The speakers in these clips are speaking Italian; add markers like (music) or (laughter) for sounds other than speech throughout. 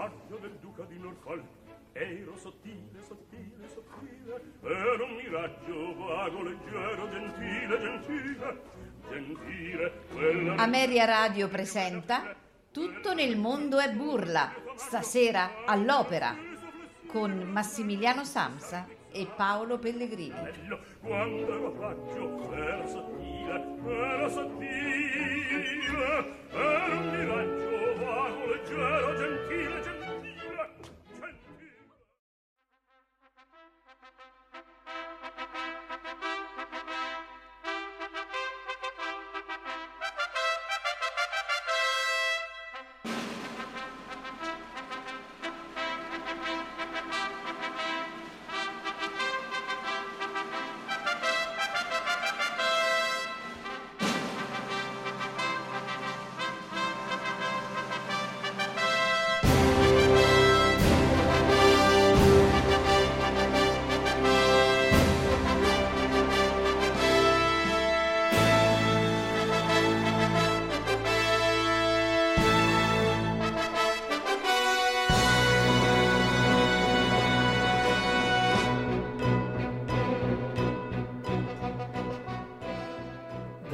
Ero paggio del duca di Norfolk ero sottile, sottile, sottile ero un miraggio vago, leggero, gentile, gentile gentile quella Ameria Radio presenta Tutto nel mondo è burla, stasera all'opera, con Massimiliano Samsa e Paolo Pellegrini. quando ero paggio era sottile era sottile era un miraggio vago, leggero, gentile gentile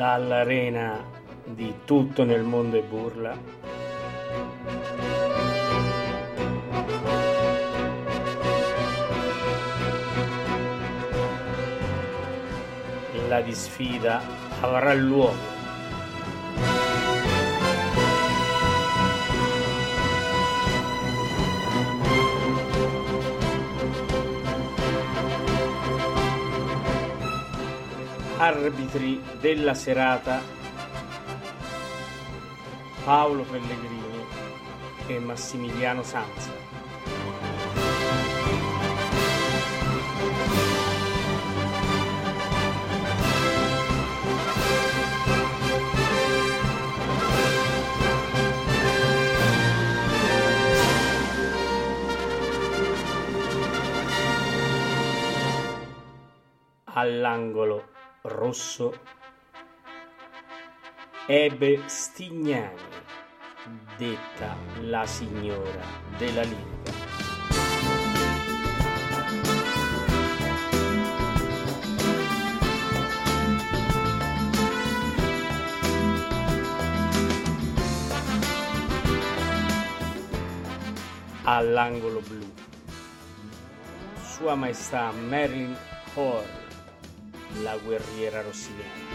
dall'arena di Tutto nel mondo e burla. La disfida avrà luogo. arbitri della serata Paolo Pellegrini e Massimiliano Sanza. all'angolo rosso Ebe Stignani, detta la signora della lirica. All'angolo blu, Sua Maestà Marilyn Horn, la guerriera rossiniana.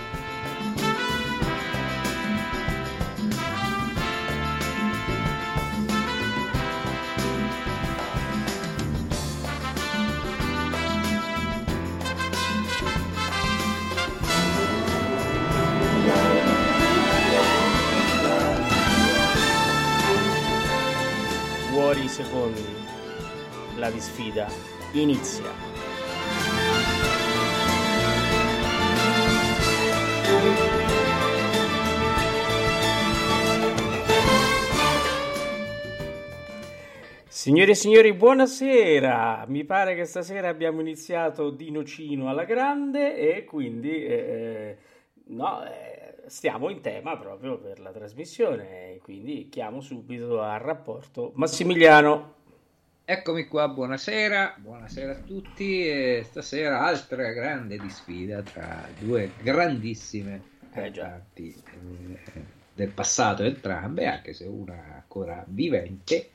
Secondi, la disfida inizia. Signore e signori, buonasera. Mi pare che stasera abbiamo iniziato di nocino alla grande e quindi eh, no, eh, stiamo in tema proprio per la trasmissione. Quindi chiamo subito al rapporto Massimiliano. Eccomi qua, buonasera, buonasera a tutti. E stasera altra grande di sfida tra due grandissime Eh, cantanti eh, del passato entrambe, anche se una ancora vivente,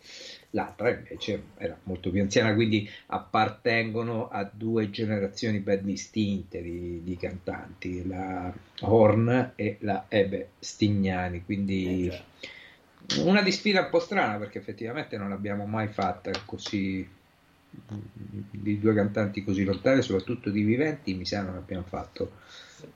l'altra invece era molto più anziana, quindi appartengono a due generazioni ben distinte di, di cantanti, la Horn e la Ebe Stignani, quindi Eh, una disfida un po' strana perché effettivamente non l'abbiamo mai fatta così di due cantanti così lontani, soprattutto di viventi, mi sa non abbiamo fatto,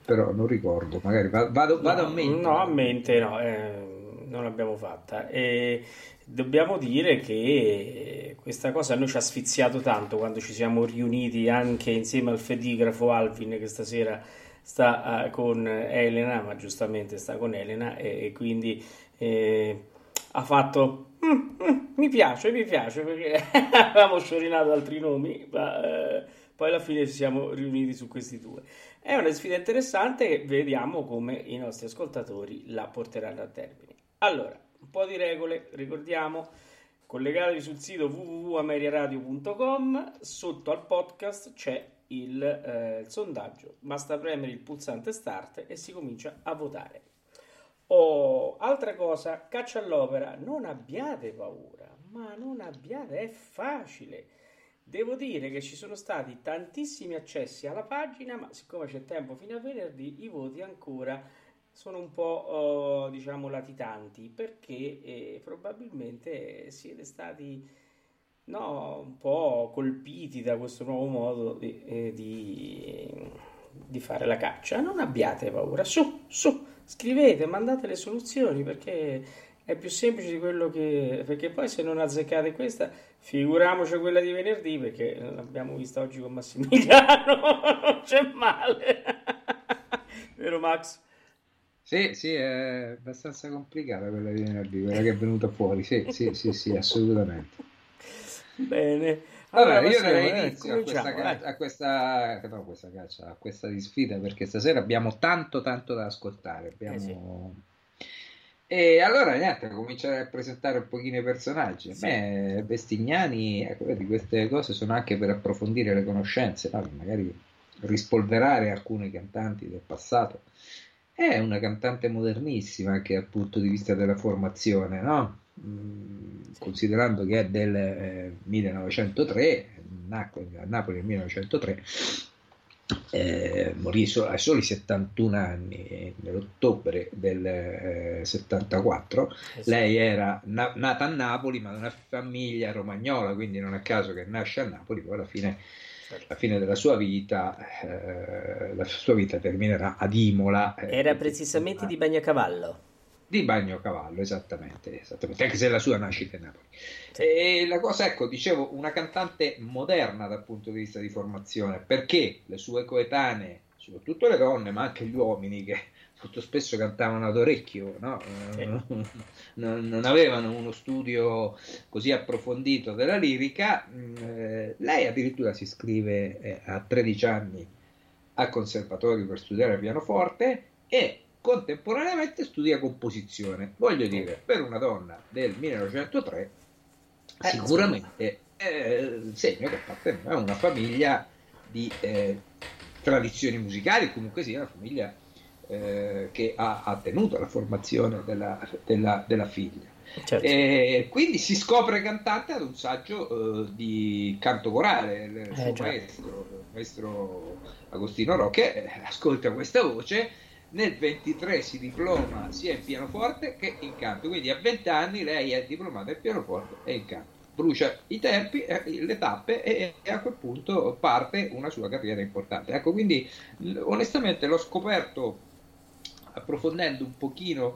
però non ricordo, magari va- vado, vado no, a mente. No, a mente no, eh, non l'abbiamo fatta. E dobbiamo dire che questa cosa a noi ci ha asfissiato tanto quando ci siamo riuniti anche insieme al fedigrafo Alvin che stasera sta eh, con Elena, ma giustamente sta con Elena e, e quindi eh, ha fatto "Mm, mm, mi piace, mi piace perché (laughs) avevamo sciorinato altri nomi, ma eh, poi alla fine ci siamo riuniti su questi due. È una sfida interessante vediamo come i nostri ascoltatori la porteranno a termine. Allora, un po' di regole, ricordiamo, collegatevi sul sito www.ameriaradio.com, sotto al podcast c'è il, eh, il sondaggio, basta premere il pulsante start e si comincia a votare. Oh, altra cosa, caccia all'opera, non abbiate paura, ma non abbiate, è facile. Devo dire che ci sono stati tantissimi accessi alla pagina, ma siccome c'è tempo fino a venerdì, i voti ancora sono un po', eh, diciamo, latitanti, perché eh, probabilmente siete stati, no, un po' colpiti da questo nuovo modo di, eh, di, di fare la caccia. Non abbiate paura, su, su, scrivete, mandate le soluzioni, perché è più semplice di quello che... perché poi se non azzeccate questa, figuriamoci quella di venerdì, perché l'abbiamo vista oggi con Massimiliano, (laughs) non c'è male. Vero Max? Sì, sì, è abbastanza complicata quella di venerdì, quella che è venuta fuori, sì, sì, sì, sì, (laughs) assolutamente. Bene. Allora, io Massimo, darei eh, inizio a questa, cominciamo, ca- dai. a questa, no, questa caccia, a questa sfida perché stasera abbiamo tanto tanto da ascoltare. Abbiamo... Eh sì. E allora niente, cominciare a presentare un pochino i personaggi. Sì. Beh, Bestignani, ecco, vedi, queste cose sono anche per approfondire le conoscenze, no? magari rispolverare alcuni cantanti del passato. È una cantante modernissima anche dal punto di vista della formazione, no? Mm, Sì. Considerando che è del eh, 1903, nacque a Napoli nel 1903, eh, morì so- a soli 71 anni eh, nell'ottobre del eh, 74. Eh sì. Lei era na- nata a Napoli, ma da una famiglia romagnola, quindi non a caso che nasce a Napoli, poi alla fine La fine della sua vita, eh, la sua vita terminerà ad Imola. eh, Era precisamente di Bagnacavallo. di Bagnocavallo, esattamente, esattamente, anche se la sua nascita è Napoli. Sì. E la cosa, ecco, dicevo, una cantante moderna dal punto di vista di formazione, perché le sue coetanee, soprattutto le donne, ma anche gli uomini che molto spesso cantavano ad orecchio, no? Sì. (laughs) non, non avevano uno studio così approfondito della lirica, mh, eh, lei addirittura si iscrive eh, a 13 anni al conservatorio per studiare pianoforte e contemporaneamente studia composizione. Voglio dire, per una donna del 1903 eh, sicuramente il segno che apparteneva a una famiglia di eh, tradizioni musicali, comunque sia una famiglia eh, che ha, ha, tenuto la formazione della, della, della figlia. Certo. E quindi si scopre cantante ad un saggio uh, di canto corale, il eh, suo maestro, il maestro Agostino Rocche, eh, ascolta questa voce, nel 23 si diploma sia in pianoforte che in canto, quindi a 20 anni lei è diplomata in pianoforte e in canto. Brucia i tempi, eh, le tappe e, a quel punto parte una sua carriera importante. Ecco, quindi onestamente l'ho scoperto approfondendo un pochino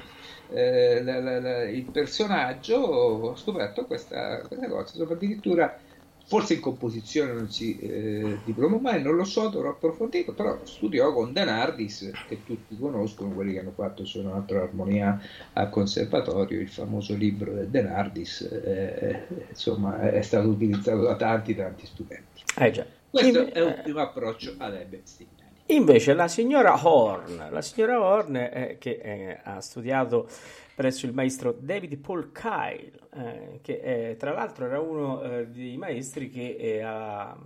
eh, la, la, la, il personaggio ho scoperto questa, questa cosa, insomma addirittura forse in composizione non si eh, diplomò mai, non lo so, dovrò approfondire, però studiò con Denardis, che tutti conoscono, quelli che hanno fatto Sonata Armonia al Conservatorio, il famoso libro del Denardis, eh, insomma è stato utilizzato da tanti tanti studenti. Eh Questo è un primo approccio ad Ebenstein. Invece la signora Horn, la signora Horn eh, che eh, ha studiato presso il maestro David Paul Kyle, eh, che eh, tra l'altro era uno eh, dei maestri che eh, ha, ha,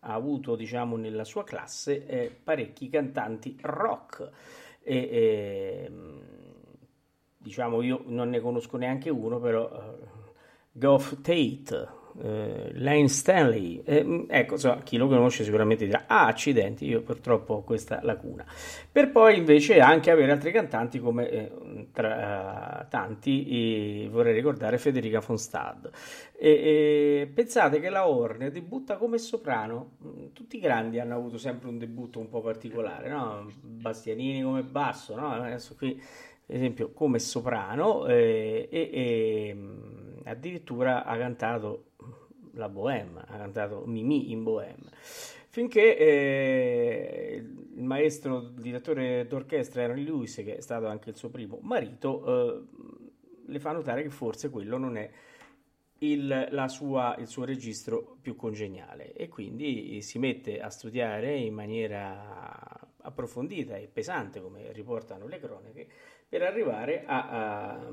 avuto diciamo, nella sua classe parecchi cantanti rock. E, e, diciamo io non ne conosco neanche uno, però Goff Tate eh, Lane Stanley, eh, ecco, so, chi lo conosce sicuramente dirà, ah, accidenti, io purtroppo ho questa lacuna. Per poi invece anche avere altri cantanti come eh, tra uh, tanti, vorrei ricordare Federica von Stad. E, e, pensate che la Horn debutta come soprano, mm, tutti i grandi hanno avuto sempre un debutto un po' particolare, no? Bastianini come basso, no? adesso qui esempio come soprano eh, e, e mm, addirittura ha cantato la Bohème, ha cantato Mimi in Bohème. Finché eh, il maestro direttore d'orchestra Henry Lewis, che è stato anche il suo primo marito, eh, le fa notare che forse quello non è il, sua, il, suo registro più congeniale e quindi si mette a studiare in maniera approfondita e pesante, come riportano le cronache, per arrivare a, a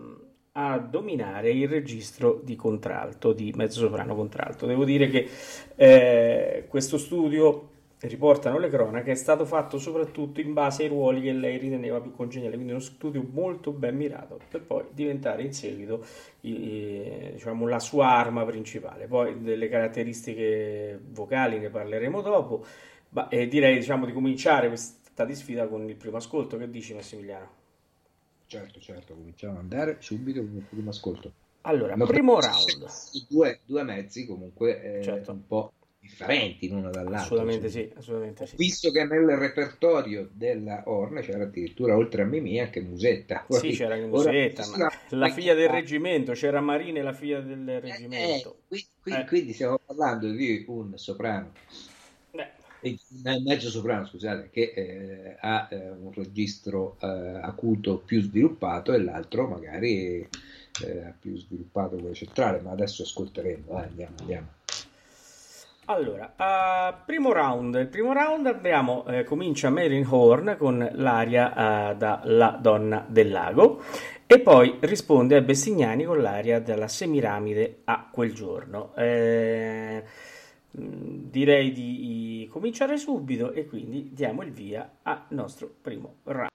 a dominare il registro di contralto, di mezzosoprano contralto. Devo dire che eh, questo studio, riportano le cronache, è stato fatto soprattutto in base ai ruoli che lei riteneva più congeniali, quindi uno studio molto ben mirato per poi diventare in seguito eh, diciamo, la sua arma principale. Poi delle caratteristiche vocali ne parleremo dopo, ma eh, direi diciamo, di cominciare questa di sfida con il primo ascolto. Che dici Massimiliano? Certo, certo, cominciamo ad andare subito con il primo ascolto. Allora, no, primo round. Due, due mezzi comunque eh, certo. un po' differenti l'uno dall'altro. Assolutamente sì, assolutamente sì. Visto che nel repertorio della Horn c'era addirittura oltre a Mimì anche Musetta. Poi, sì, c'era anche Musetta, ora, ma la figlia del reggimento, c'era Marina e la figlia del eh, reggimento. Eh, qui, qui, eh. Quindi stiamo parlando di un soprano mezzo soprano, scusate, che eh, ha eh, un registro eh, acuto più sviluppato e l'altro magari eh, più sviluppato quello centrale, ma adesso ascolteremo, eh, andiamo, andiamo. Allora, uh, primo round. Il primo round abbiamo, eh, comincia Marilyn Horn con l'aria uh, da La donna del lago e poi risponde a Bessignani con l'aria della Semiramide a quel giorno. Eh, direi di cominciare subito e quindi diamo il via al nostro primo round.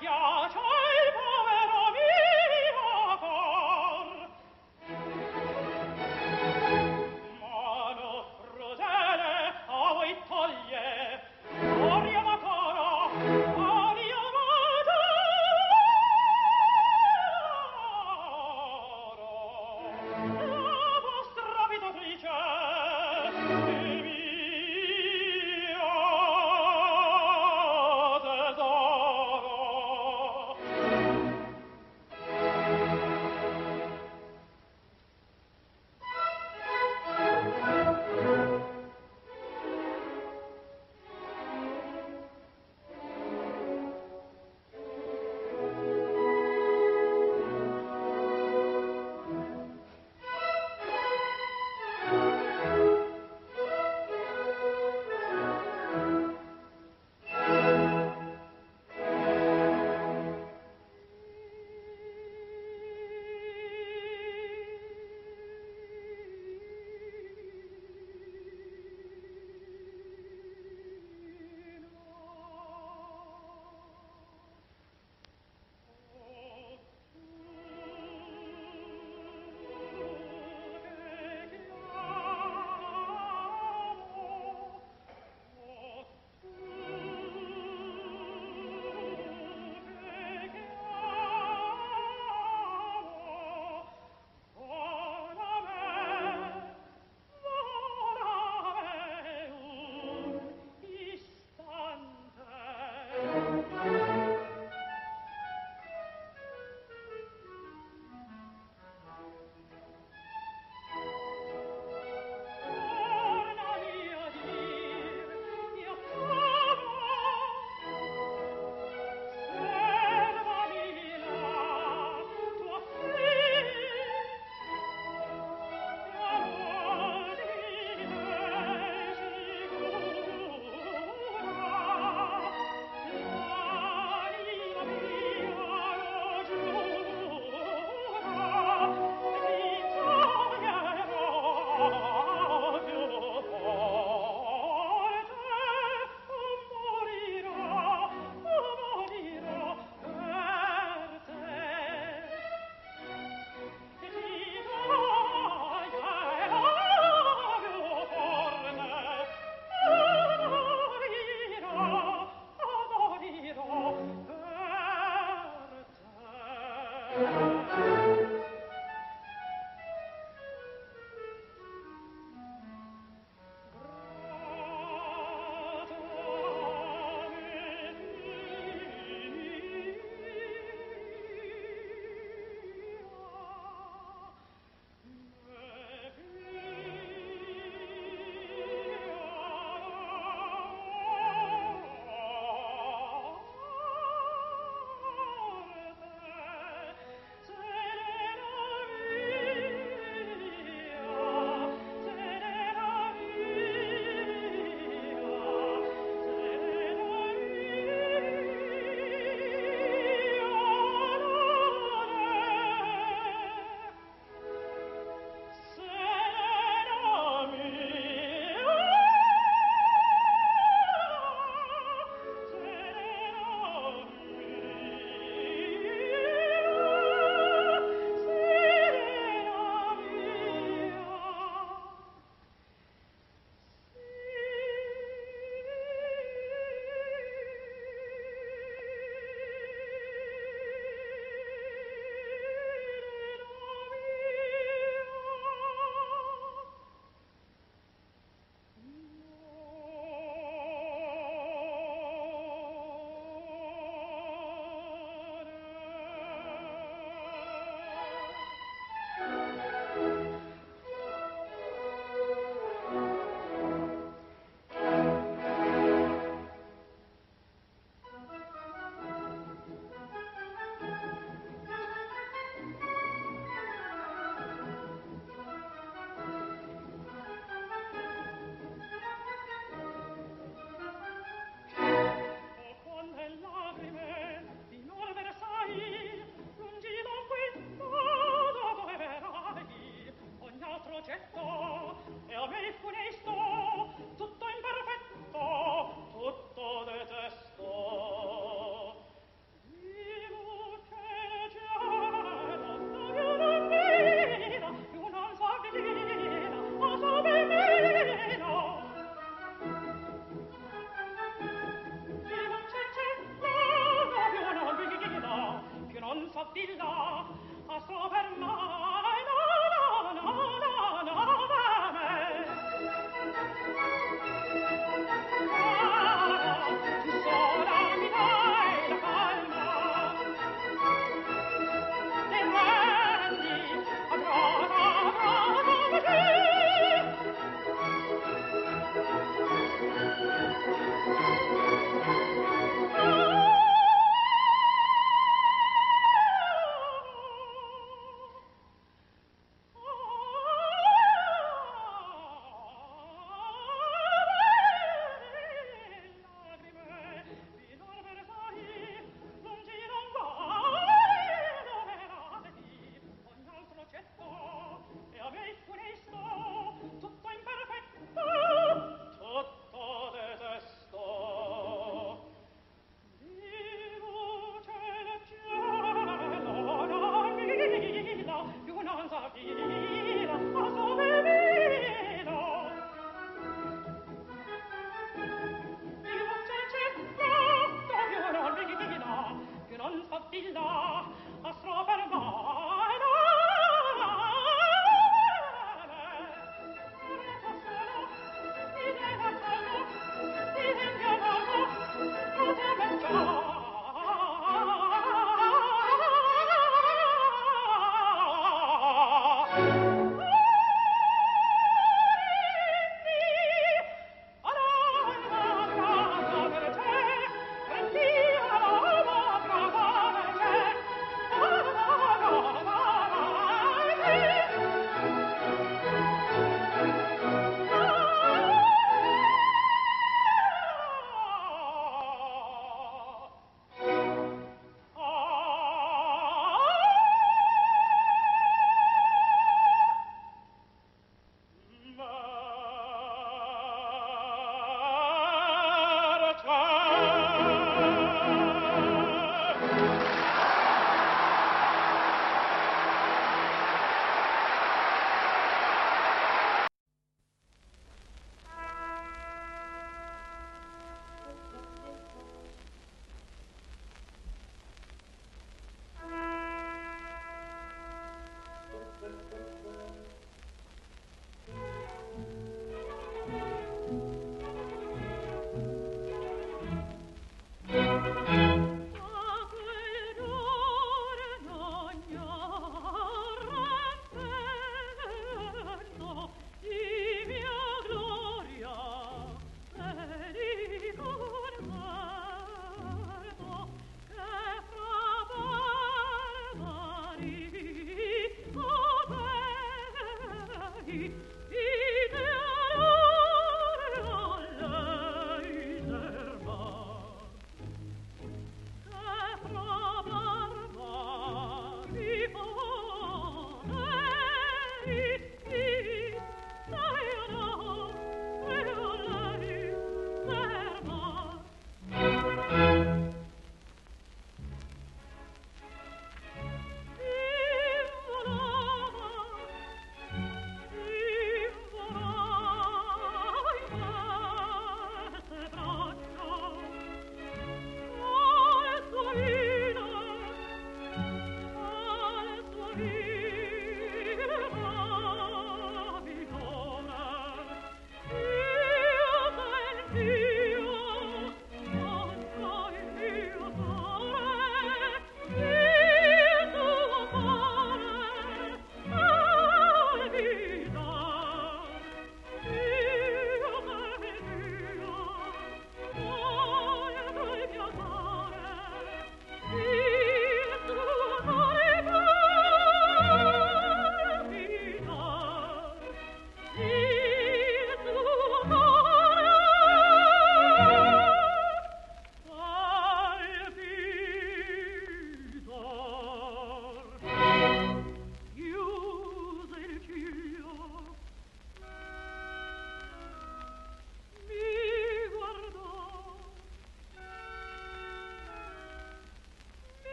家。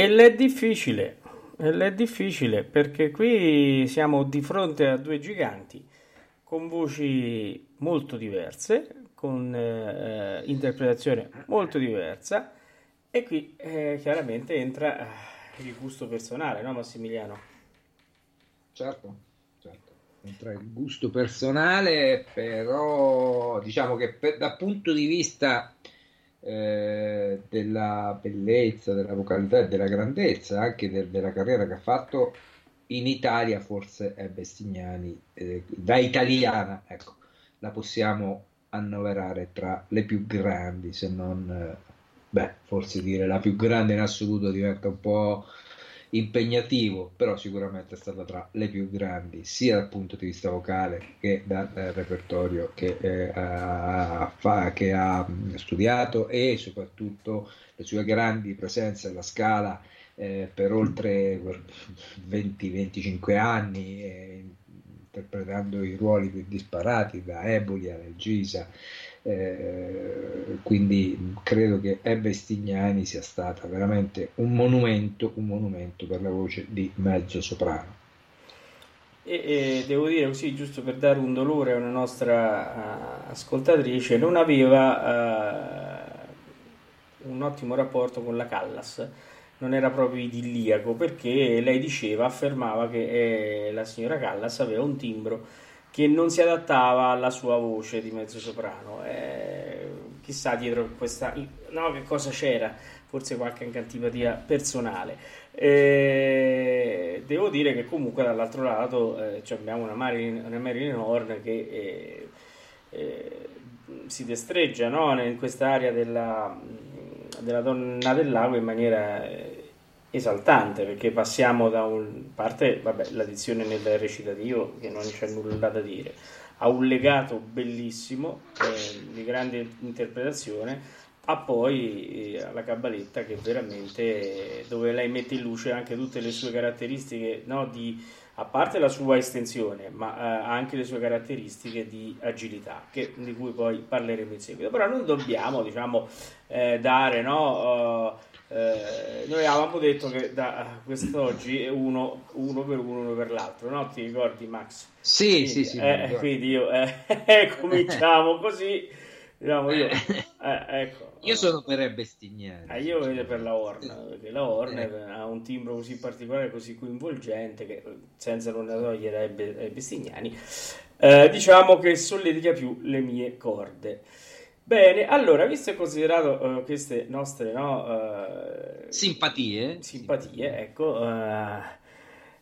E l'è difficile, e l'è difficile perché qui siamo di fronte a due giganti con voci molto diverse, con eh, interpretazione molto diversa e qui eh, chiaramente entra eh, il gusto personale, no Massimiliano? Certo, certo. Entra il gusto personale, però diciamo che per, dal punto di vista eh, della bellezza, della vocalità e della grandezza anche del, della carriera che ha fatto in Italia forse è Bestignani eh, da italiana ecco la possiamo annoverare tra le più grandi se non eh, beh forse dire la più grande in assoluto diventa un po' impegnativo, però sicuramente è stata tra le più grandi sia dal punto di vista vocale che dal eh, repertorio che, eh, ha, fa, che, ha, studiato e soprattutto le sue grandi presenze alla scala eh, per oltre 20-25 anni, eh, interpretando i ruoli più disparati da Eboli a Regisa eh, quindi credo che Ebbe Stignani sia stata veramente un monumento, un monumento per la voce di mezzo soprano. E, e, devo dire così, giusto per dare un dolore a una nostra uh, ascoltatrice, non aveva uh, un ottimo rapporto con la Callas, non era proprio idilliaco perché lei diceva, affermava che eh, la signora Callas aveva un timbro che non si adattava alla sua voce di mezzo soprano. Eh, chissà dietro questa... No, che cosa c'era? Forse qualche antipatia personale. Eh, devo dire che comunque dall'altro lato eh, abbiamo una Marilyn, una Marilyn Horn che eh, eh, si destreggia no? in quest'area della, della donna del lago in maniera eh, esaltante perché passiamo da un parte vabbè, l'addizione nel recitativo che non c'è nulla da dire a un legato bellissimo eh, di grande interpretazione a poi eh, alla cabaletta che veramente dove lei mette in luce anche tutte le sue caratteristiche no, di, a parte la sua estensione ma eh, anche le sue caratteristiche di agilità che, di cui poi parleremo in seguito. Però non dobbiamo diciamo eh, dare no, uh, eh, noi avevamo detto che da quest'oggi è uno, uno per uno, uno per l'altro, no? Ti ricordi, Max? Sì, quindi, sì, sì. Eh, quindi io (laughs) eh, cominciamo così. Diciamo io, (laughs) eh, ecco. io sono per Ebestignani. Eh, io vedo per la Horn, perché la Horn eh. ha un timbro così particolare, così coinvolgente, che senza non togliere ai Bestignani, eh, diciamo che solletica più le mie corde. Bene, allora, visto e considerato uh, queste nostre no, uh, simpatie, simpatie, ecco, uh,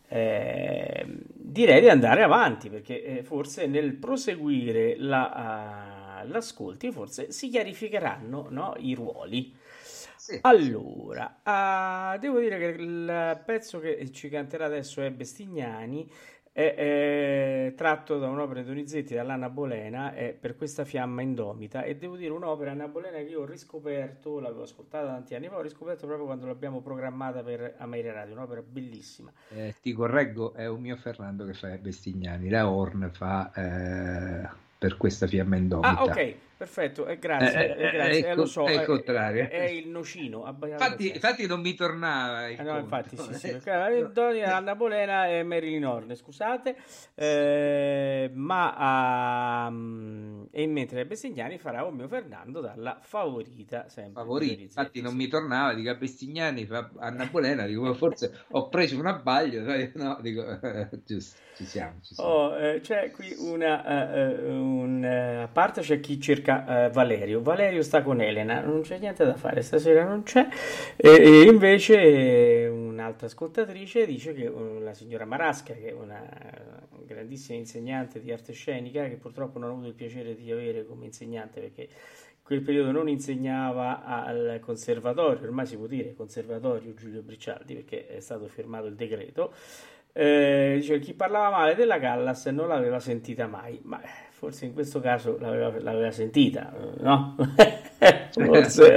eh, direi di andare avanti perché eh, forse nel proseguire la, l'ascolti forse si chiarificheranno no, i ruoli. Sì, allora, devo dire che il pezzo che ci canterà adesso è Bestignani è, è tratto da un'opera di Donizetti dall'Anna Bolena è per questa fiamma indomita. E devo dire un'opera Anna Bolena che io ho riscoperto l'avevo ascoltata tanti anni fa ho riscoperto proprio quando l'abbiamo programmata per Ameria Radio un'opera bellissima. Eh, ti correggo è un mio Fernando che fa Bestignani la Horn fa eh, per questa fiamma indomita. ah ok Perfetto, eh, grazie, eh, eh, grazie. Eh, ecco, lo so, è il contrario. È, il nocino. Infatti, infatti, non mi tornava. Il no, infatti, sì, sì. Okay. Anna Bolena e Marilyn Horne, scusate. Eh, ma um, e mentre Bestignani farà un mio Fernando dalla favorita sempre. Favorita, infatti non mi tornava, dico a Bestignani fa Anna Bolena, dico forse ho preso un abbaglio, (laughs) no, dico giusto, ci siamo. Ci siamo. Oh, c'è qui una, uh, un, a parte c'è chi cerca cerca eh, Valerio. Valerio sta con Elena, non c'è niente da fare, stasera non c'è. E, e invece un'altra ascoltatrice dice che la signora Marasca, che è una grandissima insegnante di arte scenica, che purtroppo non ho avuto il piacere di avere come insegnante perché in quel periodo non insegnava al conservatorio, ormai si può dire conservatorio Giulio Briccialdi perché è stato firmato il decreto. Eh, dice, chi parlava male della Callas non l'aveva sentita mai, ma forse in questo caso l'aveva, l'aveva sentita, no? (laughs) forse.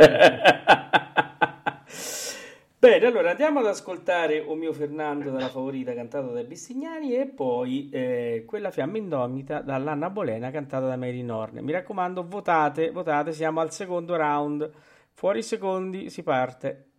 Bene, allora andiamo ad ascoltare O mio Fernando dalla favorita cantata da Bistignani e poi eh, quella fiamma indomita dall'Anna Bolena cantata da Mary Norne. Mi raccomando, votate, votate, siamo al secondo round. Fuori secondi si parte.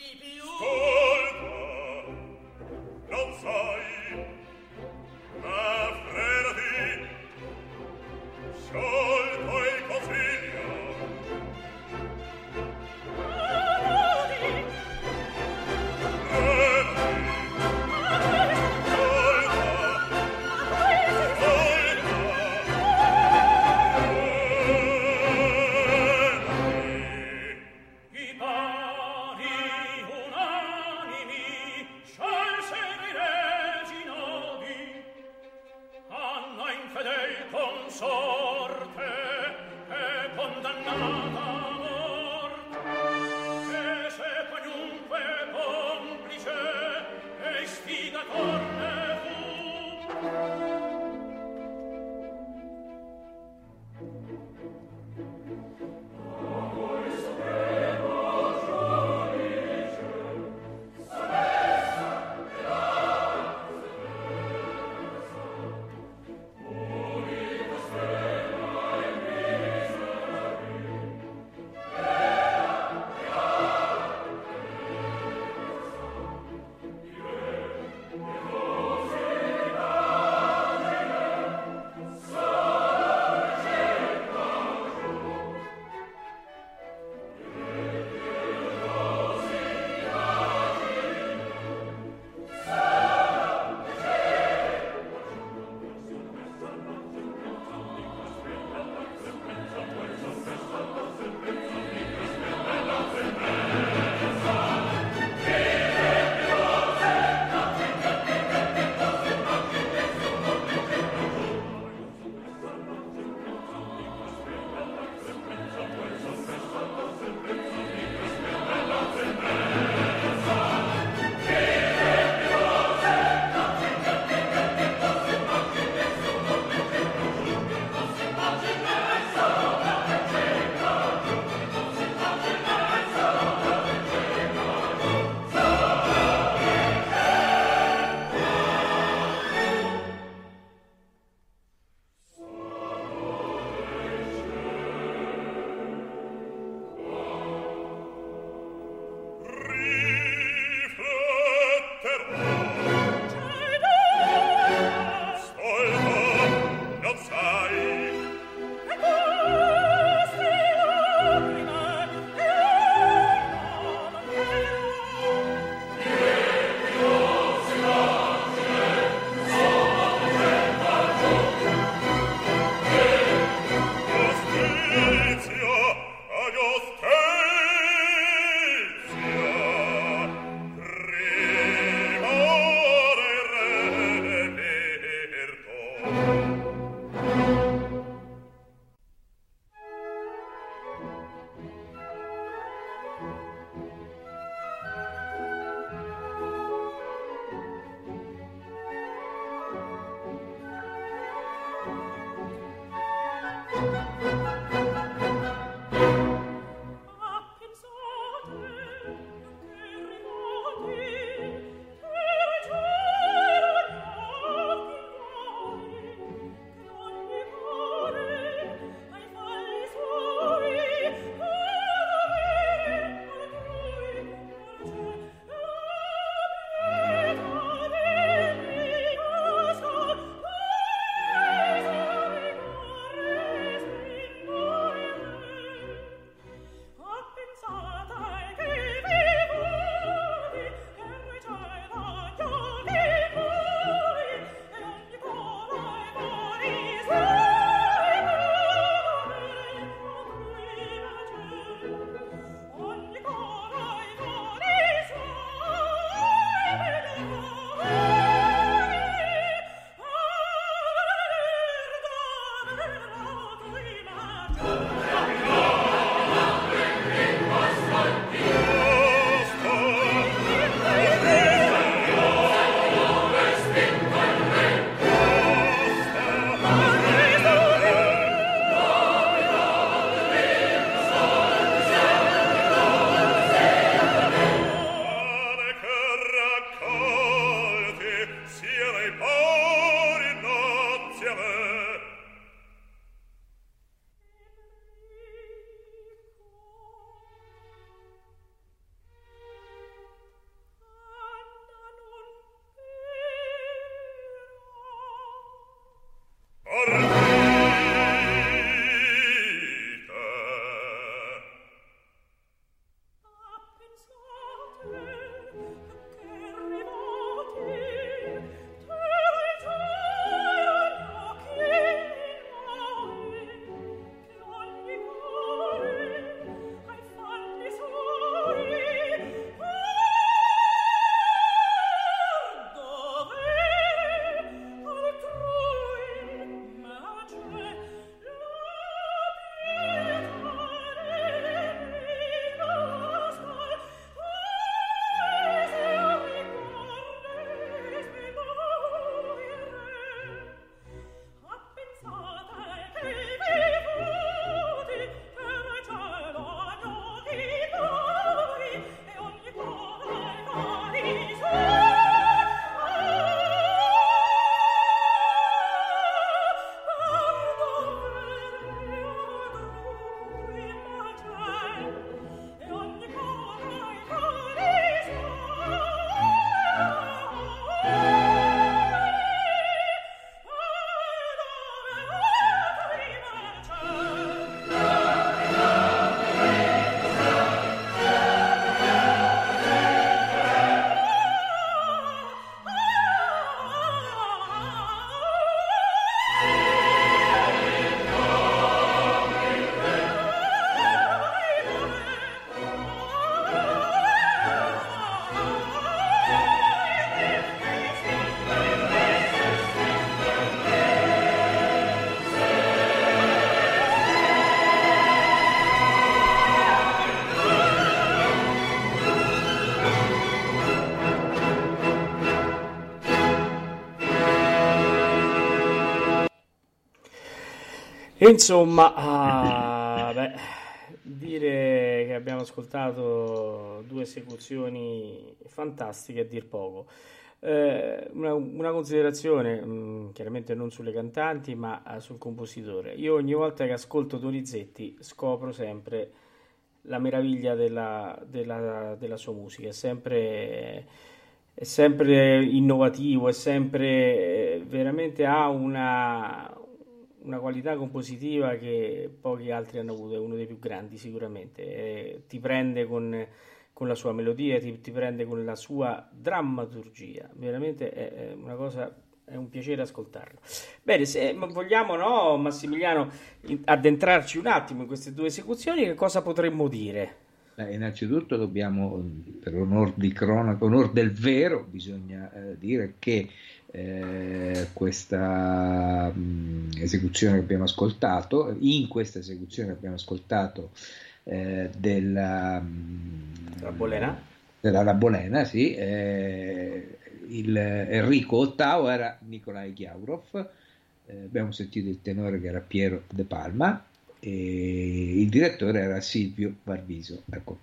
DP Insomma, ah, beh, dire che abbiamo ascoltato due esecuzioni fantastiche a dir poco. Eh, una, una, considerazione, mh, mm, chiaramente non sulle cantanti, ma uh, sul compositore. Io ogni volta che ascolto Donizetti scopro sempre la meraviglia della, della, della sua musica, è sempre, è sempre innovativo, è sempre veramente ha una, una qualità compositiva che pochi altri hanno avuto, è uno dei più grandi sicuramente, eh, ti prende con, con, la sua melodia, ti, ti, prende con la sua drammaturgia, veramente è, è, una cosa, è un piacere ascoltarlo. Bene, se vogliamo, no, Massimiliano, addentrarci un attimo in queste due esecuzioni, che cosa potremmo dire? Eh, innanzitutto dobbiamo, per onor di cronaca, onor del vero, bisogna eh, dire che eh, questa mh, mm, esecuzione che abbiamo ascoltato. In questa esecuzione che abbiamo ascoltato eh, della mh, mm, Bolena. Della Rabolena, sì, eh, il Enrico VIII era Nikolai Ghiaurov, eh, abbiamo sentito il tenore che era Piero De Palma e il direttore era Silvio Barbiso. Ecco,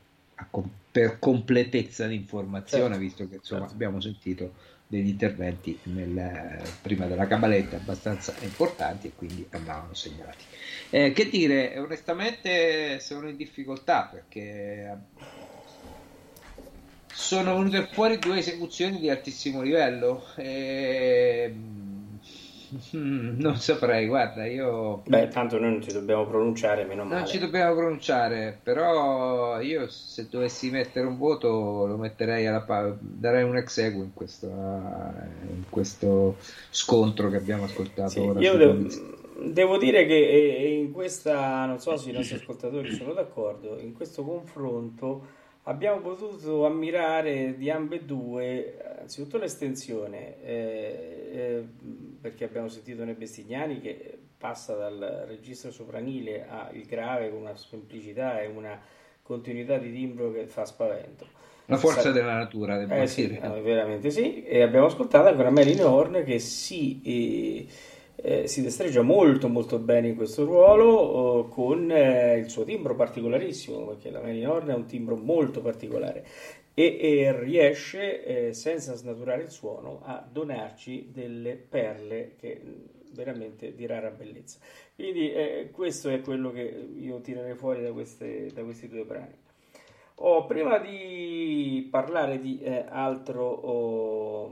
per completezza di informazione, certo, visto che insomma, certo. abbiamo sentito degli interventi nel, prima della cabaletta abbastanza importanti e quindi andavano segnalati. Eh, che dire, onestamente sono in difficoltà perché sono venute fuori due esecuzioni di altissimo livello. E Mm, non saprei, guarda, io... Beh, tanto noi non ci dobbiamo pronunciare, meno male. Non ci dobbiamo pronunciare, però io se dovessi mettere un voto lo metterei alla pa- darei un ex equo in questo, in questo scontro che abbiamo ascoltato sì, ora. Io devo, devo, dire che in questa, non so se i nostri ascoltatori sono d'accordo, in questo confronto abbiamo potuto ammirare di ambedue anzitutto l'estensione, eh, eh, perché abbiamo sentito nei Bestignani che passa dal registro sopranile al grave con una semplicità e una continuità di timbro che fa spavento. La forza Sa- della natura, devo eh, dire. Sì, eh, veramente sì. E abbiamo ascoltato ancora Melanie Horn che si... Eh, eh, si destreggia molto molto bene in questo ruolo eh, con eh, il suo timbro particolarissimo perché la Mary Horn è un timbro molto particolare e, e riesce eh, senza snaturare il suono a donarci delle perle che veramente di rara bellezza. Quindi eh, questo è quello che io tirerei fuori da, queste, da questi due brani. Oh, prima di parlare di eh, altro oh,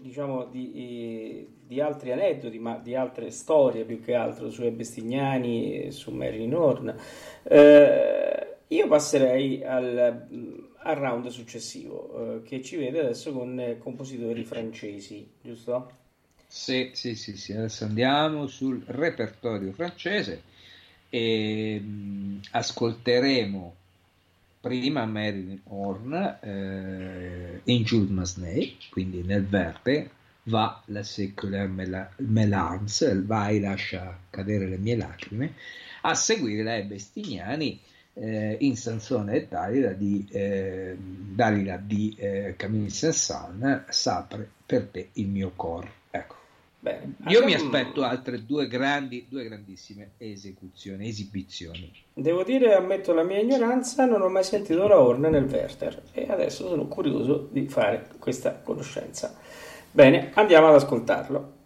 diciamo di di altri aneddoti, ma di altre storie più che altro su Bestignani e su Marilyn Horn, eh, io passerei al, al round successivo, eh, che ci vede adesso con eh, compositori francesi, giusto? Sì, sì, sì, sì, adesso andiamo sul repertorio francese e mh, mm, ascolteremo prima Marilyn Horn eh, in Jules Massenet, quindi nel verde, va la secular melange, vai lascia cadere le mie lacrime, a seguire la Bestignani eh, in Sansone e Dalila di, eh, Dalila di eh, Camille Saint-Saëns, Sapre per te il mio cor. Ecco. Bene, Io mi aspetto altre due grandi, due grandissime esecuzioni, esibizioni. Devo dire, ammetto la mia ignoranza, non ho mai sentito la Horn nel Werther e adesso sono curioso di fare questa conoscenza. Bene, andiamo ad ascoltarlo.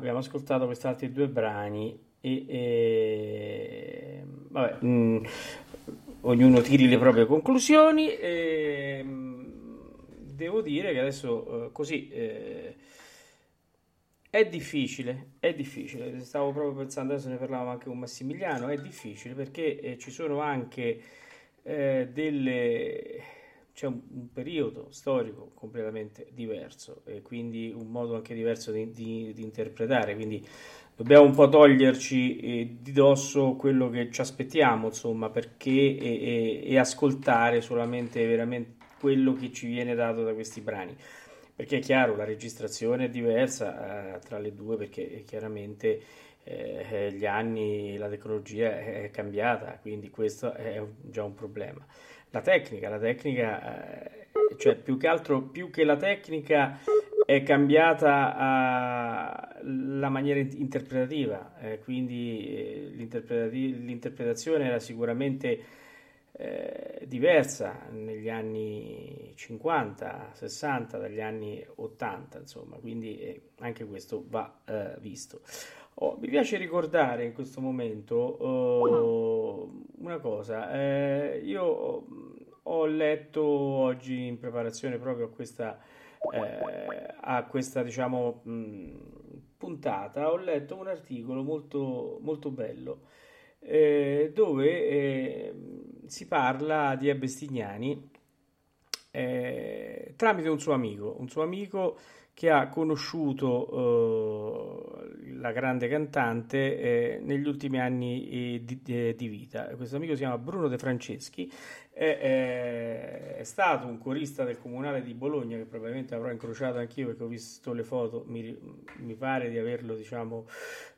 Abbiamo ascoltato questi altri due brani e, e vabbè, mh, mm, ognuno tiri le proprie conclusioni. E, mh, devo dire che adesso eh, così eh, è difficile, è difficile. Stavo proprio pensando, adesso ne parlavamo anche con Massimiliano, è difficile perché eh, ci sono anche eh, delle c'è un, un, periodo storico completamente diverso e quindi un modo anche diverso di, di, di interpretare, quindi dobbiamo un po' toglierci eh, di dosso quello che ci aspettiamo, insomma, perché e, e, e, ascoltare solamente veramente quello che ci viene dato da questi brani. Perché è chiaro, la registrazione è diversa eh, tra le due, perché chiaramente eh, gli anni, la tecnologia è cambiata, quindi questo è già un problema la tecnica, la tecnica, eh, cioè più che altro, più che la tecnica è cambiata uh, la maniera interpretativa, eh, quindi eh, l'interpretazione era sicuramente eh, diversa negli anni 50, 60, dagli anni 80, insomma, quindi eh, anche questo va eh, visto. Oh, mi piace ricordare in questo momento oh, una cosa, eh, io ho letto oggi in preparazione proprio a questa, eh, a questa diciamo, mh, puntata, ho letto un articolo molto, molto bello eh, dove eh, si parla di Abestignani eh, tramite un suo amico, un suo amico che ha conosciuto eh, la grande cantante eh, negli ultimi anni eh, di, di, di, vita. Questo amico si chiama Bruno De Franceschi, è, è, stato un corista del comunale di Bologna che probabilmente avrò incrociato anch'io perché ho visto le foto, mi, mi pare di averlo diciamo,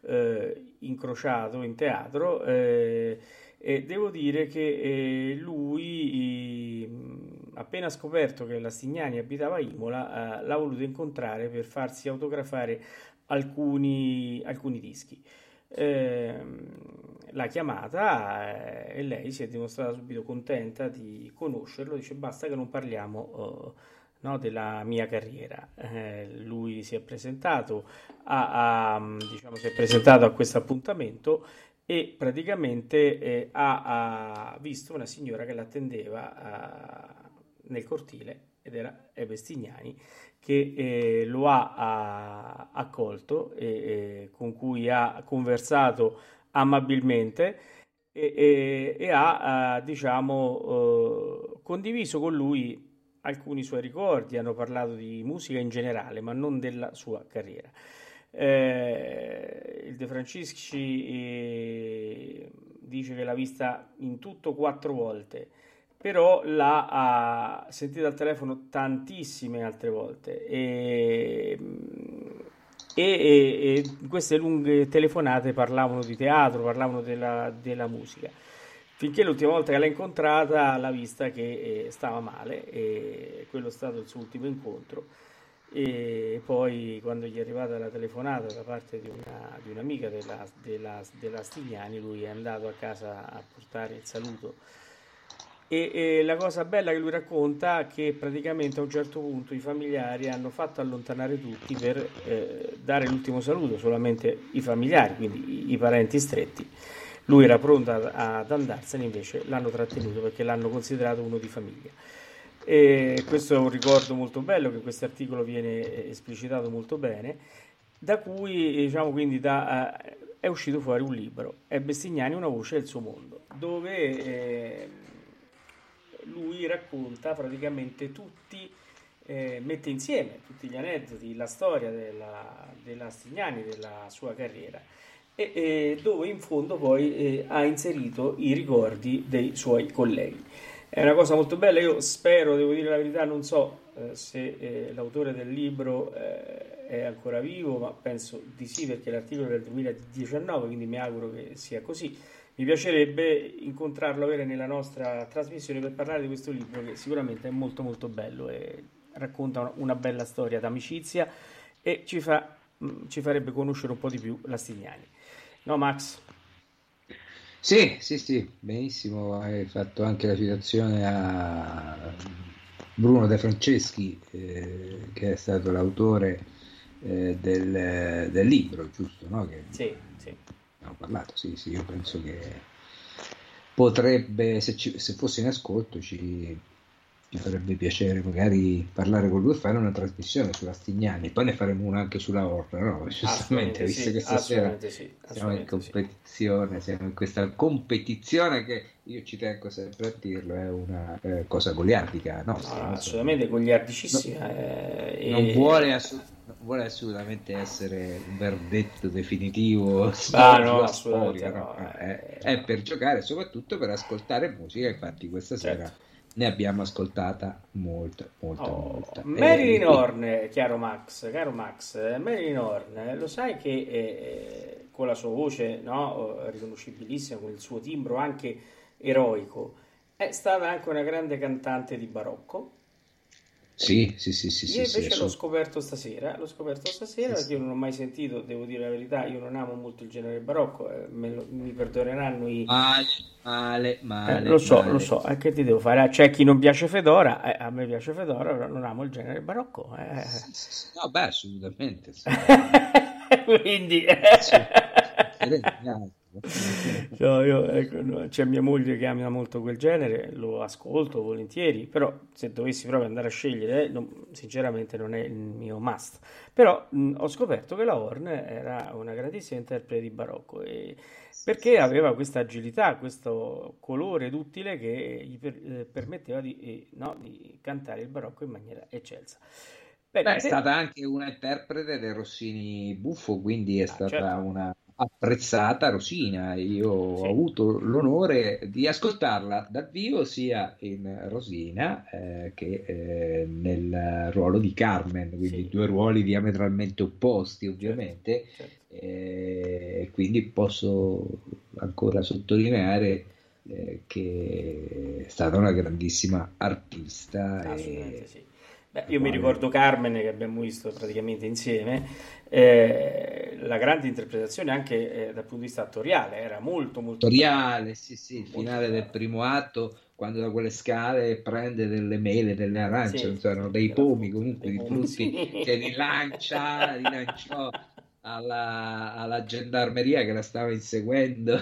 eh, incrociato in teatro. Eh, e devo dire che eh, lui, appena scoperto che la Stignani abitava Imola, eh, l'ha voluto incontrare per farsi autografare alcuni, alcuni dischi. Eh, l'ha chiamata eh, e lei si è dimostrata subito contenta di conoscerlo, dice basta che non parliamo uh, no, della mia carriera. Eh, lui si è presentato a, a, diciamo, si è presentato a questo appuntamento e praticamente eh, ha, ha, visto una signora che l'attendeva nel cortile ed era Ebe Stignani che eh, lo ha, ha accolto e, e, con cui ha conversato amabilmente e, e, ha uh, diciamo uh, condiviso con lui alcuni suoi ricordi, hanno parlato di musica in generale, ma non della sua carriera. Eh, il De Francisci eh, dice che l'ha vista in tutto quattro volte, però l'ha sentita al telefono tantissime altre volte e, e, e, e, queste lunghe telefonate parlavano di teatro, parlavano della, della, musica. Finché l'ultima volta che l'ha incontrata l'ha vista che eh, stava male e quello è stato il suo ultimo incontro e poi quando gli è arrivata la telefonata da parte di, una, di un'amica della, della, della Stignani, lui è andato a casa a portare il saluto. E, e, la cosa bella che lui racconta è che praticamente a un certo punto i familiari hanno fatto allontanare tutti per eh, dare l'ultimo saluto, solamente i familiari, quindi i, i parenti stretti. Lui era pronto ad andarsene, invece l'hanno trattenuto perché l'hanno considerato uno di famiglia. E questo è un ricordo molto bello che questo articolo viene esplicitato molto bene, da cui diciamo quindi da, uh, è uscito fuori un libro, è Bestignani una voce del suo mondo, dove eh, lui racconta praticamente tutti, eh, mette insieme tutti gli aneddoti, la storia della, della Stignani, della sua carriera e, e dove in fondo poi eh, ha inserito i ricordi dei suoi colleghi. È una cosa molto bella, io spero, devo dire la verità, non so eh, se eh, l'autore del libro eh, è ancora vivo, ma penso di sì perché l'articolo è del 2019, quindi mi auguro che sia così. Mi piacerebbe incontrarlo, avere nella nostra trasmissione per parlare di questo libro che sicuramente è molto molto bello e racconta una bella storia d'amicizia e ci, fa, mm, ci farebbe conoscere un po' di più la Stignani. No Max? Sì, sì, sì, benissimo, hai fatto anche la citazione a Bruno De Franceschi, eh, che è stato l'autore eh, del, del, libro, giusto? No? Che sì, sì. Abbiamo parlato, sì, sì, io penso che potrebbe, se, ci, se fosse in ascolto, ci, mi farebbe piacere magari parlare con lui e fare una trasmissione sulla Stignani, poi ne faremo una anche sulla Orra, no? Giustamente, visto sì, che stasera sì, siamo in competizione, sì. siamo in questa competizione che io ci tengo sempre a dirlo, è una eh, cosa goliardica, no? no assolutamente goliardicissima. No, eh, non, e... vuole assolut- non, vuole assolutamente essere un verdetto definitivo ah, no, storia, no? È, è, per giocare, soprattutto per ascoltare musica, infatti questa certo. sera ne abbiamo ascoltata molta, molta, oh, molta. Marilyn Horn, chiaro Max, caro Max, Marilyn Horn, lo sai che eh, con la sua voce no, riconoscibilissima, con il suo timbro anche eroico, è stata anche una grande cantante di barocco sì, sì, sì, sì. Io sì, invece sì, l'ho scoperto stasera, l'ho scoperto stasera sì, perché io non ho mai sentito, devo dire la verità, io non amo molto il genere barocco, eh, lo, mi perdoneranno i... Male, male, male. Eh, lo so, male. lo so, e che ti devo fare? C'è chi non piace Fedora, eh, a me piace Fedora, però non amo il genere barocco. Eh. No, beh, assolutamente. (laughs) Quindi... (laughs) No, io, ecco, no, c'è mia moglie che ama molto quel genere, lo ascolto volentieri, però se dovessi proprio andare a scegliere, non, sinceramente non è il mio must. Però mh, ho scoperto che la Horn era una grandissima interprete di barocco e, perché aveva questa agilità, questo colore duttile che gli per, eh, permetteva di, eh, no, di, cantare il barocco in maniera eccelsa. Beh, Beh, è stata anche una interprete del Rossini buffo, quindi è ah, stata certo. una apprezzata Rosina. Io sì. ho avuto l'onore di ascoltarla dal vivo sia in Rosina eh, che eh, nel ruolo di Carmen, quindi sì. due ruoli diametralmente opposti ovviamente. Certo. certo. Eh, quindi posso ancora sottolineare eh, che è stata una grandissima artista. E... Sì. Beh, io mi ricordo Carmen che abbiamo visto praticamente insieme, eh, la grande interpretazione anche eh, dal punto di vista attoriale era molto molto attoriale, sì sì, il finale del primo atto quando da quelle scale prende delle mele, delle arance, sì, erano dei pomi comunque di frutti sì. che li lancia, li (laughs) lanciò alla, alla gendarmeria che la stava inseguendo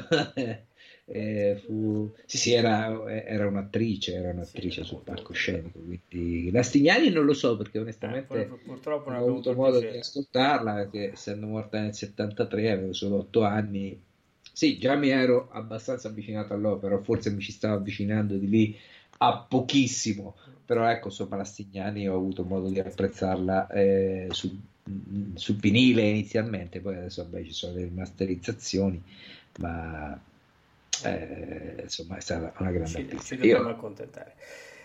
eh, fu... Sì, sì, era, era un'attrice, era un'attrice sì, sul palcoscenico, quindi Lastignani non lo so perché onestamente eh, purtroppo non ho avuto modo di ascoltarla perché essendo morta nel 73 avevo solo 8 anni. Sì, già mi ero abbastanza avvicinato all'opera, forse mi ci stavo avvicinando di lì a pochissimo, però ecco, insomma, Lastignani ho avuto modo di apprezzarla eh, su, su vinile inizialmente, poi adesso vabbè, ci sono le masterizzazioni, ma eh, insomma è stata una grande ci, ci dobbiamo io, accontentare.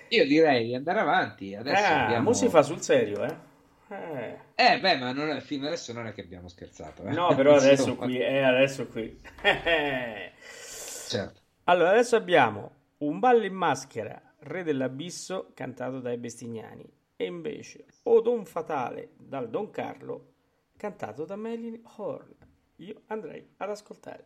io direi di andare avanti. Adesso ah, abbiamo... si fa sul serio eh? Eh, eh beh ma non è, fino adesso non è che abbiamo scherzato eh? no però (laughs) adesso qui eh, adesso qui. (laughs) Certo. Allora adesso abbiamo un ballo in maschera Re dell'abisso cantato dai Bestignani e invece O Don Fatale dal Don Carlo, cantato da Marilyn Horn. Io andrei ad ascoltare.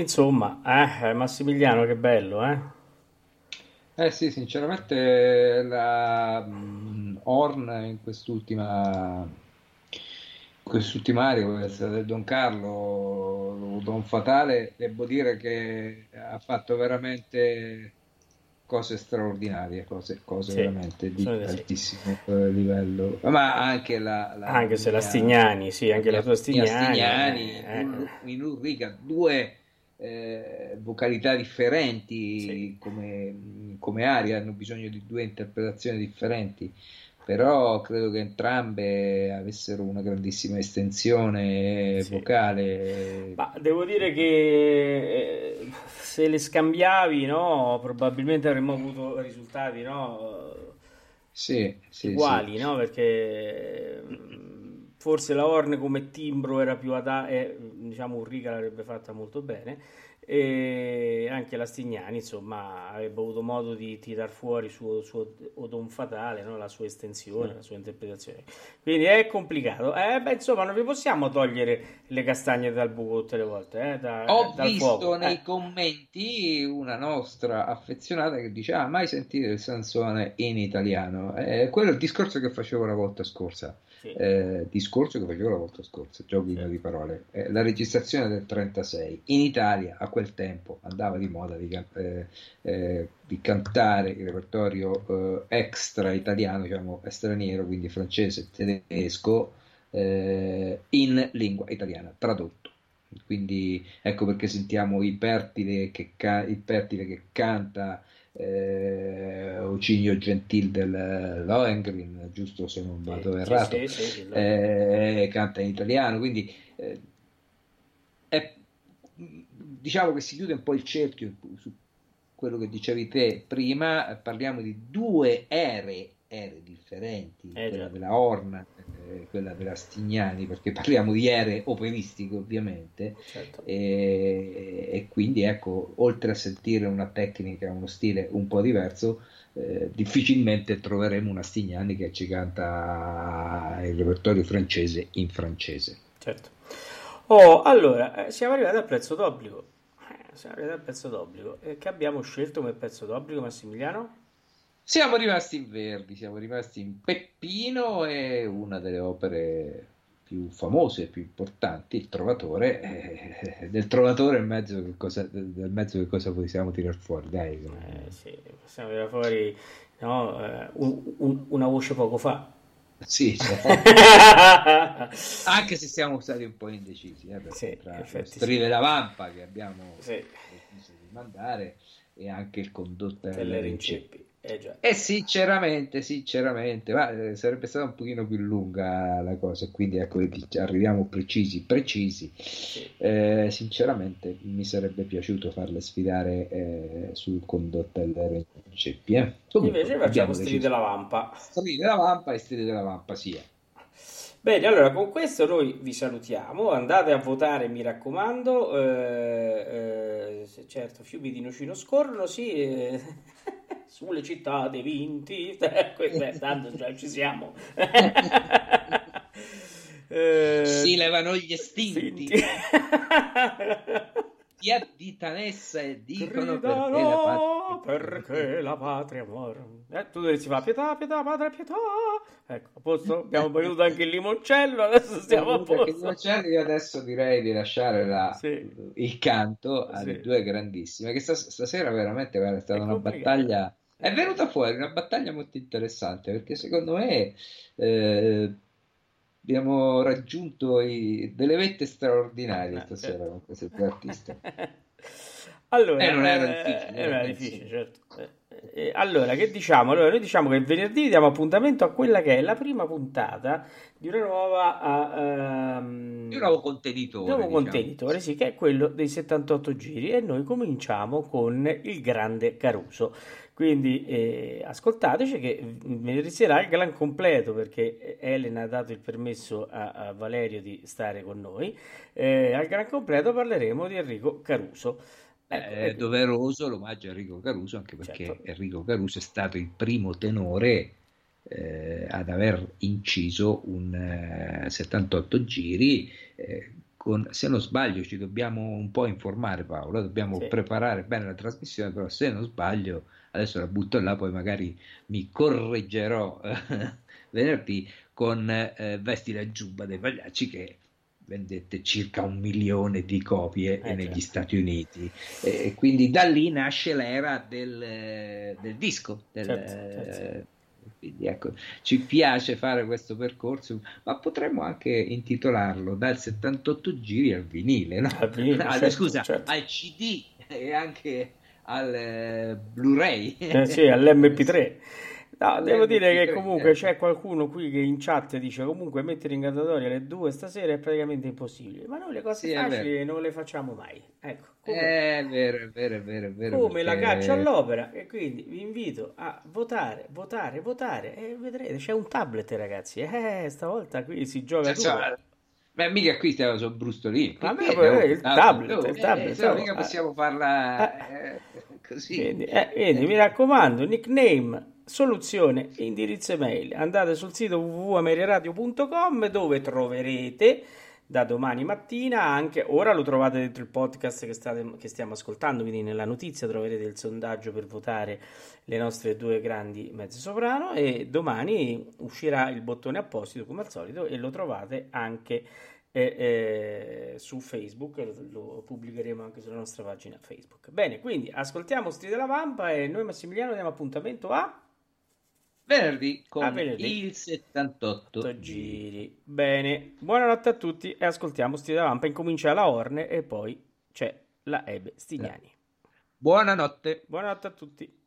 Insomma, eh, Massimiliano, che bello, eh? Eh sì, sinceramente la mm, Horn in quest'ultima quest'ultima area, questa del Don Carlo, Don Fatale, devo dire che ha fatto veramente cose straordinarie, cose, cose Sì, veramente di sono- sì. altissimo eh, livello. Ma anche la, la Anche se la Stignani, sì, anche la tua Tia Stignani. Stignani, eh, in, in Ulrica, due eh, vocalità differenti Sì. come, come aria, hanno bisogno di due interpretazioni differenti, però credo che entrambe avessero una grandissima estensione Sì. vocale. Ma devo dire che eh, se le scambiavi, no, probabilmente avremmo avuto risultati, no, Sì, sì, uguali, no? Perché mm, forse la Horn come timbro era più adatta, diciamo Ulrica l'avrebbe fatta molto bene e anche la Stignani, insomma, avrebbe avuto modo di tirar fuori il suo, suo Odon Fatale, no? La sua estensione, la sua interpretazione. Quindi è complicato. Eh, beh, insomma, non vi possiamo togliere le castagne dal buco tutte le volte, eh, da- Ho visto fuoco. nei Eh, commenti una nostra affezionata che dice: Ah, mai sentito il Sansone in italiano? Eh, quello è il discorso che facevo la volta scorsa. Sì. Eh, discorso che facevo la volta scorsa, giochino Sì. di parole. Eh, la registrazione del 36 in Italia a quel tempo andava di moda di, can- eh, eh, di cantare il repertorio eh, extra italiano, diciamo straniero, quindi francese, tedesco, eh, in lingua italiana, tradotto. Quindi ecco perché sentiamo il Pertile che, ca- il Pertile che canta eh, Ocigno Gentil del Lohengrin, giusto se non vado Sì, errato, sì, sì, eh, canta in italiano, quindi eh, è- diciamo che si chiude un po' il cerchio su quello che dicevi te prima, parliamo di due ere, ere differenti, Eh, quella della Horn e quella della Stignani, perché parliamo di ere operistiche ovviamente, certo. e, e quindi ecco, oltre a sentire una tecnica, uno stile un po' diverso, eh, difficilmente troveremo una Stignani che ci canta il repertorio francese in francese. Certo. Oh, allora, eh, siamo arrivati al prezzo d'obbligo. Eh, siamo arrivati al prezzo d'obbligo. E che abbiamo scelto come prezzo d'obbligo, Massimiliano? Siamo rimasti in Verdi, siamo rimasti in Peppino e una delle opere più famose, più importanti, Il Trovatore. eh, del Trovatore in mezzo che cosa, del mezzo che cosa possiamo tirar fuori? Dai, Eh, sì, possiamo tirare fuori no, eh, un- un- una voce poco fa. sì, cioè, (laughs) anche se siamo stati un po' indecisi, eh, Sì, tra effetti strile la vampa che abbiamo Sì, deciso di mandare e anche il condotta delle rinceppi. Eh già. E sinceramente, sinceramente, ma eh, sarebbe stata un pochino più lunga la cosa, quindi ecco, arriviamo precisi, precisi. Sì. Eh, sinceramente mi sarebbe piaciuto farle sfidare eh, sul condotta delle. Eh. Comunque, Invece facciamo stili della vampa. Stili della vampa e stili della vampa sia. Bene, allora con questo noi vi salutiamo, andate a votare mi raccomando, eh, eh, certo fiumi di nocino scorrono, sì, eh, sulle città dei vinti, eh, questo è, tanto già ci siamo. (laughs) Eh, Si levano gli estinti, (laughs) Sinti. ti additano essa e dicono perché la Gridano patria- perché la patria muore. Eh, tu si fa pietà, pietà, padre, pietà. Ecco, a posto? Abbiamo bevuto anche il limoncello, adesso stiamo a posto. Nocelli, io adesso direi di lasciare la- Sì. il canto alle Sì. due grandissime, che stas- stasera veramente guarda, è stata È una battaglia, è venuta fuori una battaglia molto interessante, perché secondo me eh, abbiamo raggiunto i- delle vette straordinarie Eh, stasera certo. con queste due artiste. (laughs) Allora, Eh, non era eh, difficile, eh, non era eh, difficile, certo. Eh, eh, allora, che diciamo? Allora, noi diciamo che il venerdì diamo appuntamento a quella che è la prima puntata di una nuova, ah, ehm, Di un nuovo contenitore, nuovo diciamo. contenitore, sì, che è quello dei 78 giri e noi cominciamo con il grande Caruso. Quindi eh, ascoltateci che venerdì sera il gran completo perché Elena ha dato il permesso a, a Valerio di stare con noi. Eh, al gran completo parleremo di Enrico Caruso. Ecco, È ecco. doveroso l'omaggio a Enrico Caruso, anche perché Certo. Enrico Caruso è stato il primo tenore eh, ad aver inciso un eh, 78 giri, eh, con, se non sbaglio ci dobbiamo un po' informare Paolo, dobbiamo Sì. preparare bene la trasmissione, però se non sbaglio, adesso la butto là, poi magari mi correggerò eh, (laughs) venerdì con eh, Vesti la giubba dei pagliacci che vendette circa un milione di copie Eh, negli certo. Stati Uniti e quindi da lì nasce l'era del, eh, del disco del, Certo, certo. eh, quindi ecco ci piace fare questo percorso ma potremmo anche intitolarlo dal 78 giri al vinile no? Al vinile, (laughs) Ah, certo, scusa certo. al CD e anche al eh, Blu-ray Eh sì, all'MP3. No, devo dire che All'MP3, comunque eh. c'è qualcuno qui che in chat dice comunque mettere in graduatoria alle due stasera è praticamente impossibile, ma noi le cose Sì, facili non le facciamo mai. Ecco, come, è vero è vero è vero, è vero come la perché- caccia all'opera e quindi vi invito a votare, votare, votare e vedrete, c'è un tablet ragazzi, eh, stavolta qui si gioca tutto. Ma mica qui stiamo su brustolini. Qui poi, abbiamo il tablet, il eh, tablet, no oh, mica eh. possiamo farla eh, così. Quindi, eh, quindi mi raccomando, nickname, soluzione, indirizzo email. Andate sul sito www.ameriaradio.com dove troverete da domani mattina anche, ora lo trovate dentro il podcast che, state, che stiamo ascoltando, quindi nella notizia troverete il sondaggio per votare le nostre due grandi mezze soprano e domani uscirà il bottone apposito come al solito e lo trovate anche eh, eh, su Facebook, lo pubblicheremo anche sulla nostra pagina Facebook. Bene, quindi ascoltiamo Stri della Vampa e noi Massimiliano diamo appuntamento a Venerdì con A venerdì. il 78 8 giri. Bene, buonanotte a tutti e ascoltiamo Stri della Vampa. Incomincia la Orne e poi c'è la Ebe Stignani. Buonanotte. Buonanotte a tutti.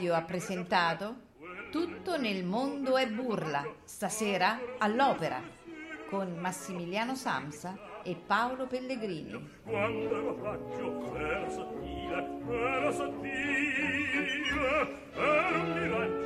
Radio ha presentato Tutto nel mondo è burla, stasera all'opera, con Massimiliano Samsa e Paolo Pellegrini. Quando ero paggio, ero sottile, ero sottile Ero un